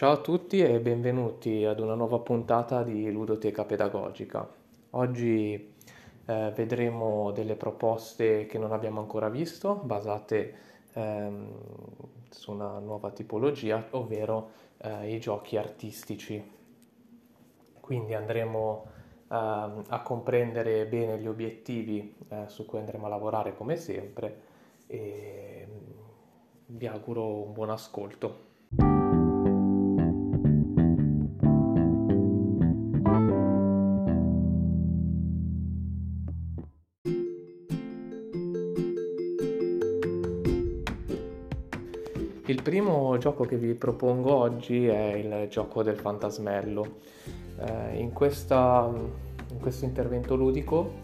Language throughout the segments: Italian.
Ciao a tutti e benvenuti ad una nuova puntata di Ludoteca Pedagogica. Oggi eh, vedremo delle proposte che non abbiamo ancora visto, basate ehm, su una nuova tipologia, ovvero eh, i giochi artistici. Quindi andremo eh, a comprendere bene gli obiettivi eh, su cui andremo a lavorare come sempre e vi auguro un buon ascolto. Il primo gioco che vi propongo oggi è il gioco del fantasmello. Eh, in, questa, in, questo intervento ludico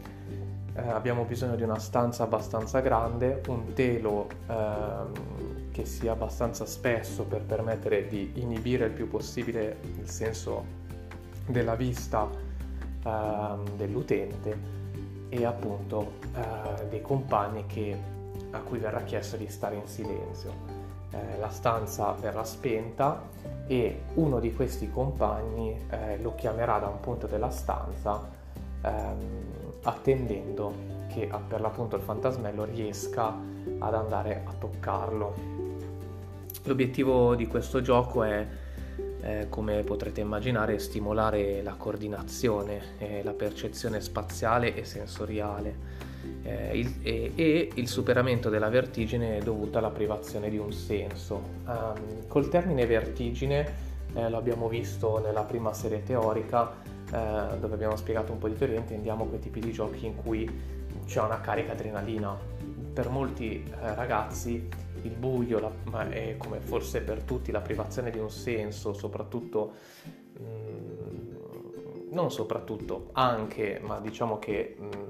eh, abbiamo bisogno di una stanza abbastanza grande, un telo eh, che sia abbastanza spesso per permettere di inibire il più possibile il senso della vista ehm, dell'utente e appunto eh, dei compagni che, a cui verrà chiesto di stare in silenzio eh, la stanza verrà spenta e uno di questi compagni eh, lo chiamerà da un punto della stanza ehm, attendendo che ah, per l'appunto il fantasmello riesca ad andare a toccarlo. L'obiettivo di questo gioco è, eh, come potrete immaginare, stimolare la coordinazione e la percezione spaziale e sensoriale eh, il, e, e, il superamento della vertigine dovuta alla privazione di un senso. Um, col termine vertigine eh, lo abbiamo visto nella prima serie teorica eh, dove abbiamo spiegato un po' di teoria, intendiamo quei tipi di giochi in cui c'è una carica adrenalina. Per molti eh, ragazzi il buio, la, ma è come forse per tutti la privazione di un senso, soprattutto mh, mm, non soprattutto, anche, ma diciamo che mh, mm,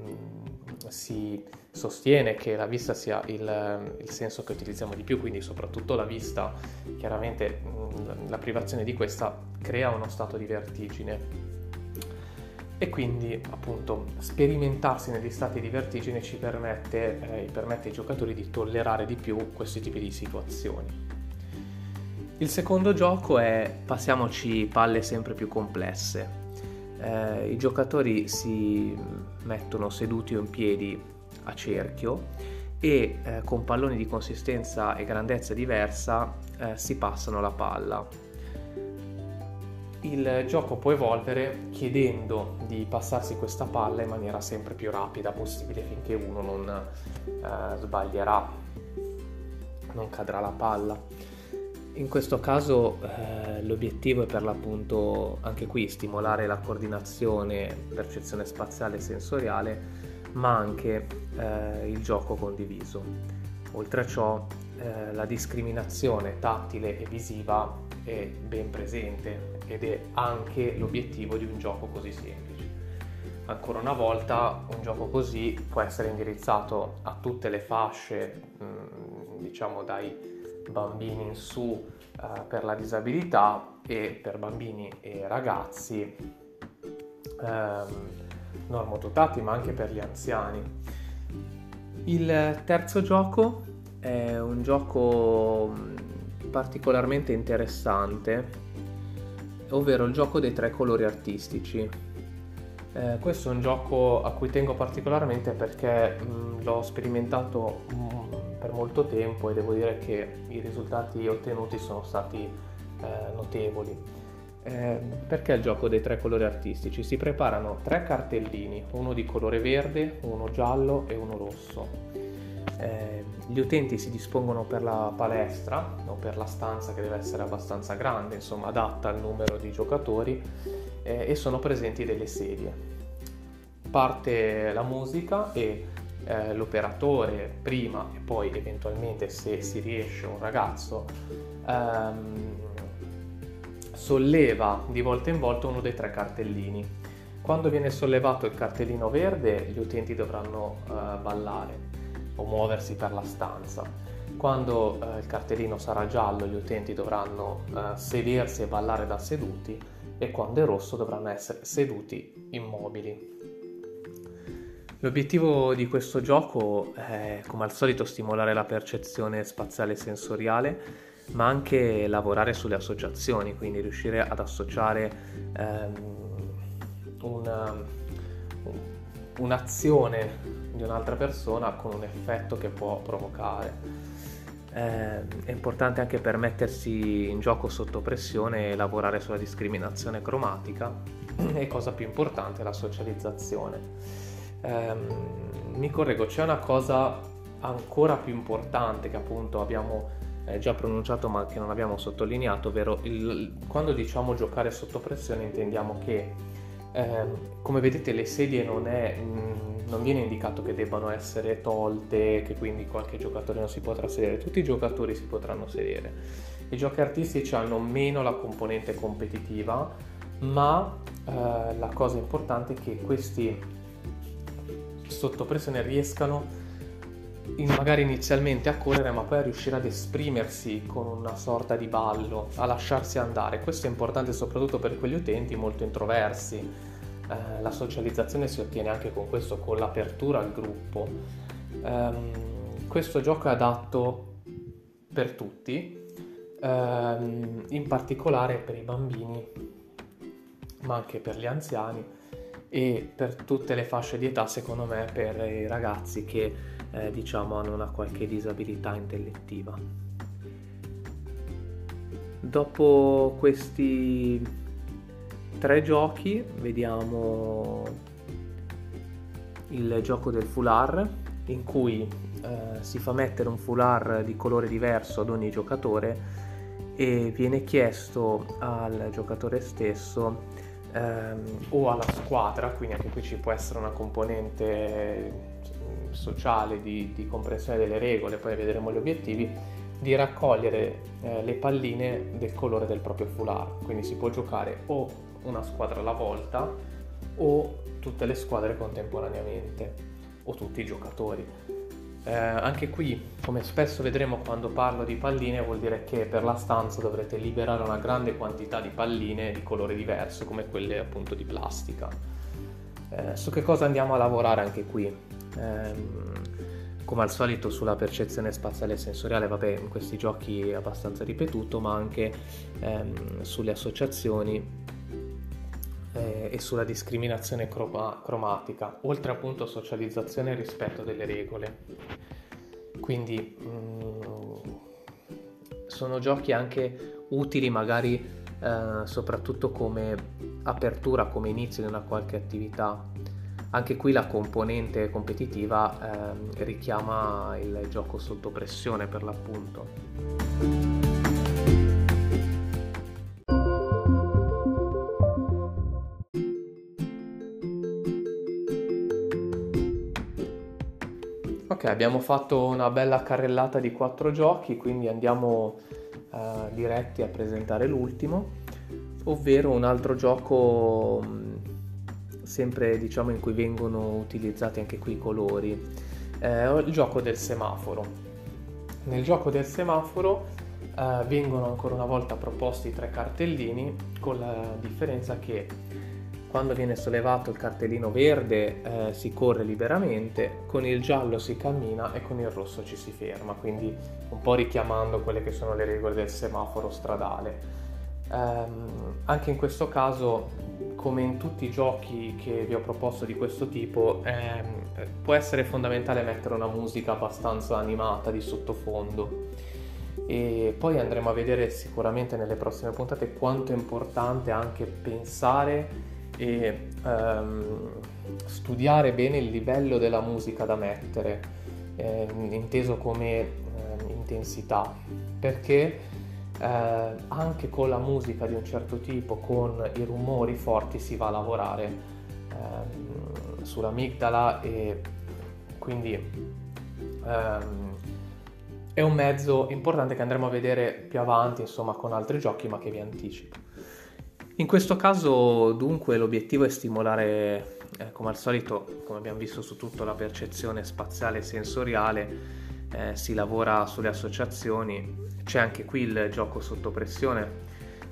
si sostiene che la vista sia il, il, senso che utilizziamo di più, quindi soprattutto la vista, chiaramente la privazione di questa crea uno stato di vertigine e quindi appunto sperimentarsi negli stati di vertigine ci permette, eh, permette ai giocatori di tollerare di più questi tipi di situazioni. Il secondo gioco è passiamoci palle sempre più complesse eh, i giocatori si mettono seduti o in piedi a cerchio e eh, con palloni di consistenza e grandezza diversa eh, si passano la palla. Il gioco può evolvere chiedendo di passarsi questa palla in maniera sempre più rapida possibile finché uno non eh, sbaglierà, non cadrà la palla. In questo caso eh, l'obiettivo è per l'appunto anche qui stimolare la coordinazione, percezione spaziale e sensoriale, ma anche eh, il gioco condiviso. Oltre a ciò eh, la discriminazione tattile e visiva è ben presente ed è anche l'obiettivo di un gioco così semplice. Ancora una volta un gioco così può essere indirizzato a tutte le fasce, mh, mm, diciamo dai bambini in su eh, per la disabilità e per bambini e ragazzi ehm, normodotati ma anche per gli anziani. Il terzo gioco è un gioco mm, particolarmente interessante, ovvero il gioco dei tre colori artistici. Eh, questo è un gioco a cui tengo particolarmente perché mh, mm, l'ho sperimentato per molto tempo e devo dire che i risultati ottenuti sono stati eh, notevoli. Eh, perché il gioco dei tre colori artistici? Si preparano tre cartellini, uno di colore verde, uno giallo e uno rosso. Eh, gli utenti si dispongono per la palestra o per la stanza che deve essere abbastanza grande, insomma adatta al numero di giocatori eh, e sono presenti delle sedie. Parte la musica e eh, l'operatore prima e poi eventualmente se si riesce un ragazzo ehm, solleva di volta in volta uno dei tre cartellini. Quando viene sollevato il cartellino verde gli utenti dovranno eh, ballare o muoversi per la stanza. Quando eh, il cartellino sarà giallo gli utenti dovranno eh, sedersi e ballare da seduti e quando è rosso dovranno essere seduti immobili. L'obiettivo di questo gioco è, come al solito, stimolare la percezione spaziale e sensoriale, ma anche lavorare sulle associazioni, quindi riuscire ad associare ehm, una, un'azione di un'altra persona con un effetto che può provocare. Eh, è importante anche per mettersi in gioco sotto pressione e lavorare sulla discriminazione cromatica e cosa più importante la socializzazione. Eh, mi correggo, c'è una cosa ancora più importante che appunto abbiamo eh, già pronunciato ma che non abbiamo sottolineato, ovvero il, quando diciamo giocare sotto pressione intendiamo che ehm, come vedete le sedie non, è, mh, non viene indicato che debbano essere tolte, che quindi qualche giocatore non si potrà sedere, tutti i giocatori si potranno sedere. I giochi artistici hanno meno la componente competitiva, ma eh, la cosa importante è che questi sotto pressione riescano in, magari inizialmente a correre ma poi a riuscire ad esprimersi con una sorta di ballo, a lasciarsi andare. Questo è importante soprattutto per quegli utenti molto introversi. Eh, la socializzazione si ottiene anche con questo, con l'apertura al gruppo. Um, questo gioco è adatto per tutti, um, in particolare per i bambini, ma anche per gli anziani e per tutte le fasce di età, secondo me, per i ragazzi che eh, diciamo hanno una qualche disabilità intellettiva. Dopo questi tre giochi vediamo il gioco del foulard in cui eh, si fa mettere un foulard di colore diverso ad ogni giocatore e viene chiesto al giocatore stesso ehm, o alla squadra, quindi anche qui ci può essere una componente sociale di, di comprensione delle regole, poi vedremo gli obiettivi, di raccogliere eh, le palline del colore del proprio foulard. Quindi si può giocare o una squadra alla volta o tutte le squadre contemporaneamente o tutti i giocatori. Eh, anche qui, come spesso vedremo quando parlo di palline, vuol dire che per la stanza dovrete liberare una grande quantità di palline di colore diverso, come quelle appunto di plastica. Eh, su che cosa andiamo a lavorare anche qui? ehm, come al solito sulla percezione spaziale e sensoriale, vabbè in questi giochi è abbastanza ripetuto, ma anche ehm, sulle associazioni eh, e sulla discriminazione croma- cromatica, oltre appunto a socializzazione e rispetto delle regole. Quindi mh, mm, sono giochi anche utili magari eh, soprattutto come apertura, come inizio di una qualche attività anche qui la componente competitiva eh, richiama il gioco sotto pressione per l'appunto. Abbiamo fatto una bella carrellata di quattro giochi, quindi andiamo eh, diretti a presentare l'ultimo, ovvero un altro gioco sempre diciamo in cui vengono utilizzati anche qui i colori, eh, il gioco del semaforo. Nel gioco del semaforo eh, vengono ancora una volta proposti tre cartellini con la differenza che quando viene sollevato il cartellino verde eh, si corre liberamente, con il giallo si cammina e con il rosso ci si ferma, quindi un po' richiamando quelle che sono le regole del semaforo stradale. Um, anche in questo caso, come in tutti i giochi che vi ho proposto di questo tipo, ehm, può essere fondamentale mettere una musica abbastanza animata di sottofondo. E poi andremo a vedere sicuramente nelle prossime puntate quanto è importante anche pensare e um, studiare bene il livello della musica da mettere, eh, inteso come eh, intensità, perché eh, anche con la musica di un certo tipo, con i rumori forti si va a lavorare eh, sull'amigdala e quindi ehm, è un mezzo importante che andremo a vedere più avanti, insomma, con altri giochi, ma che vi anticipo. In questo caso, dunque, l'obiettivo è stimolare, eh, come al solito, come abbiamo visto su tutto, la percezione spaziale e sensoriale. Eh, si lavora sulle associazioni c'è anche qui il gioco sotto pressione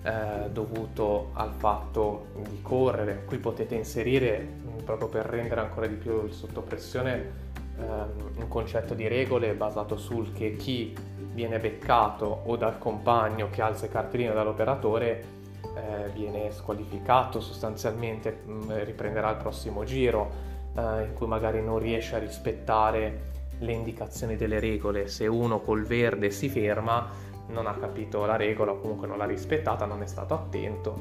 eh, dovuto al fatto di correre. Qui potete inserire, mm, proprio per rendere ancora di più il sottopressione, ehm, un concetto di regole basato sul che chi viene beccato o dal compagno che alza il cartellino dall'operatore eh, viene squalificato sostanzialmente, mh, mm, riprenderà il prossimo giro eh, in cui magari non riesce a rispettare le indicazioni delle regole. Se uno col verde si ferma, non ha capito la regola, comunque non l'ha rispettata, non è stato attento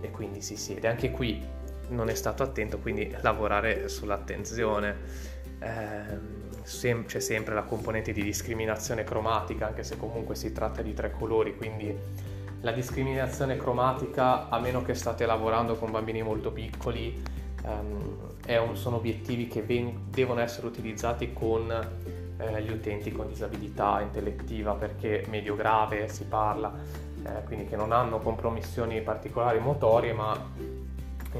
e quindi si siede. Anche qui non è stato attento, quindi lavorare sull'attenzione. Eh, sem- c'è sempre la componente di discriminazione cromatica, anche se comunque si tratta di tre colori, quindi la discriminazione cromatica, a meno che state lavorando con bambini molto piccoli, ehm, un, sono obiettivi che ven- devono essere utilizzati con eh, gli utenti con disabilità intellettiva perché medio grave si parla, eh, quindi che non hanno compromissioni particolari motorie, ma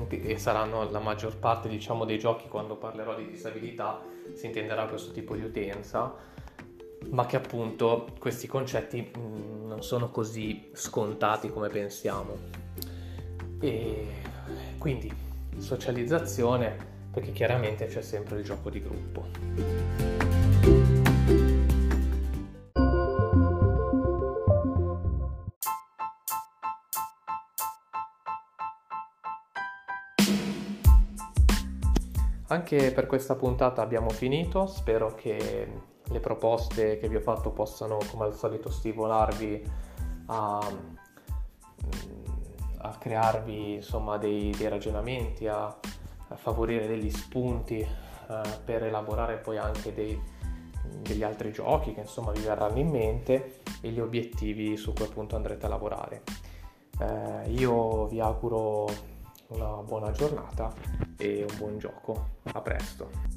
e saranno la maggior parte diciamo, dei giochi quando parlerò di disabilità si intenderà questo tipo di utenza ma che appunto questi concetti mm, non sono così scontati come pensiamo. E quindi socializzazione perché chiaramente c'è sempre il gioco di gruppo. Anche per questa puntata abbiamo finito, spero che le proposte che vi ho fatto possano come al solito stimolarvi a, a crearvi insomma dei, dei ragionamenti, a, a, favorire degli spunti uh, per elaborare poi anche dei, degli altri giochi che insomma vi verranno in mente e gli obiettivi su cui appunto andrete a lavorare. Uh, io vi auguro una buona giornata e un buon gioco. A presto.